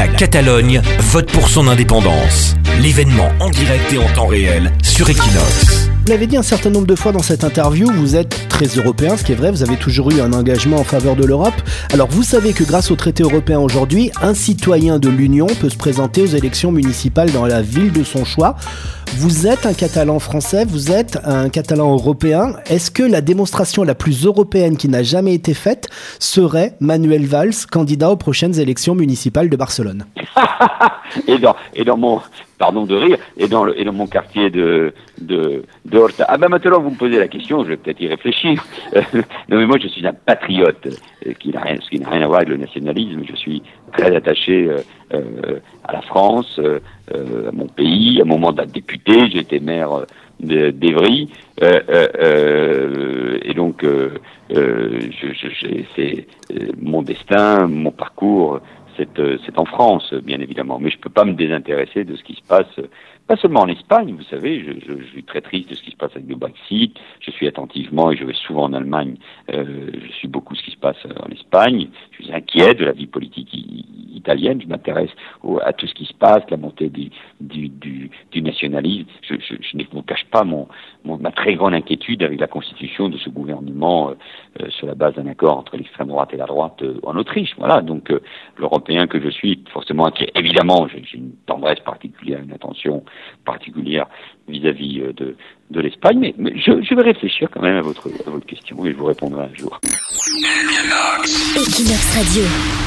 La Catalogne vote pour son indépendance. L'événement en direct et en temps réel sur Equinox. Vous l'avez dit un certain nombre de fois dans cette interview, vous êtes très européen, ce qui est vrai, vous avez toujours eu un engagement en faveur de l'Europe. Alors vous savez que grâce au traité européen aujourd'hui, un citoyen de l'Union peut se présenter aux élections municipales dans la ville de son choix. Vous êtes un Catalan français, vous êtes un Catalan européen. Est-ce que la démonstration la plus européenne qui n'a jamais été faite serait Manuel Valls, candidat aux prochaines élections municipales de Barcelone et, dans, et dans mon, pardon de rire, et dans, le, et dans mon quartier de, de, de Horta. Ah ben maintenant vous me posez la question, je vais peut-être y réfléchir. non mais moi je suis un patriote, euh, ce qui n'a rien à voir avec le nationalisme. Je suis très attaché euh, euh, à la France, à mon pays. À mon mandat de député, j'étais maire d'Evry, et donc c'est mon destin, mon parcours c'est en France, bien évidemment. Mais je ne peux pas me désintéresser de ce qui se passe, pas seulement en Espagne, vous savez, je, je, suis très triste de ce qui se passe avec le Brexit, je suis attentivement, et je vais souvent en Allemagne, euh, je suis beaucoup ce qui se passe en Espagne, je suis inquiet de la vie politique italienne, je m'intéresse à tout ce qui se passe, la montée du, nationalisme. Je, je, ne vous cache pas mon, ma très grande inquiétude avec la constitution de ce gouvernement euh, sur la base d'un accord entre l'extrême droite et la droite euh, en Autriche. Voilà, donc euh, l'Européen que je suis, forcément. Évidemment, j'ai une tendresse particulière, une attention particulière vis-à-vis -vis de, de l'Espagne, mais, je, vais réfléchir quand même à votre, à votre question et je vous répondrai un jour. Equinox Radio.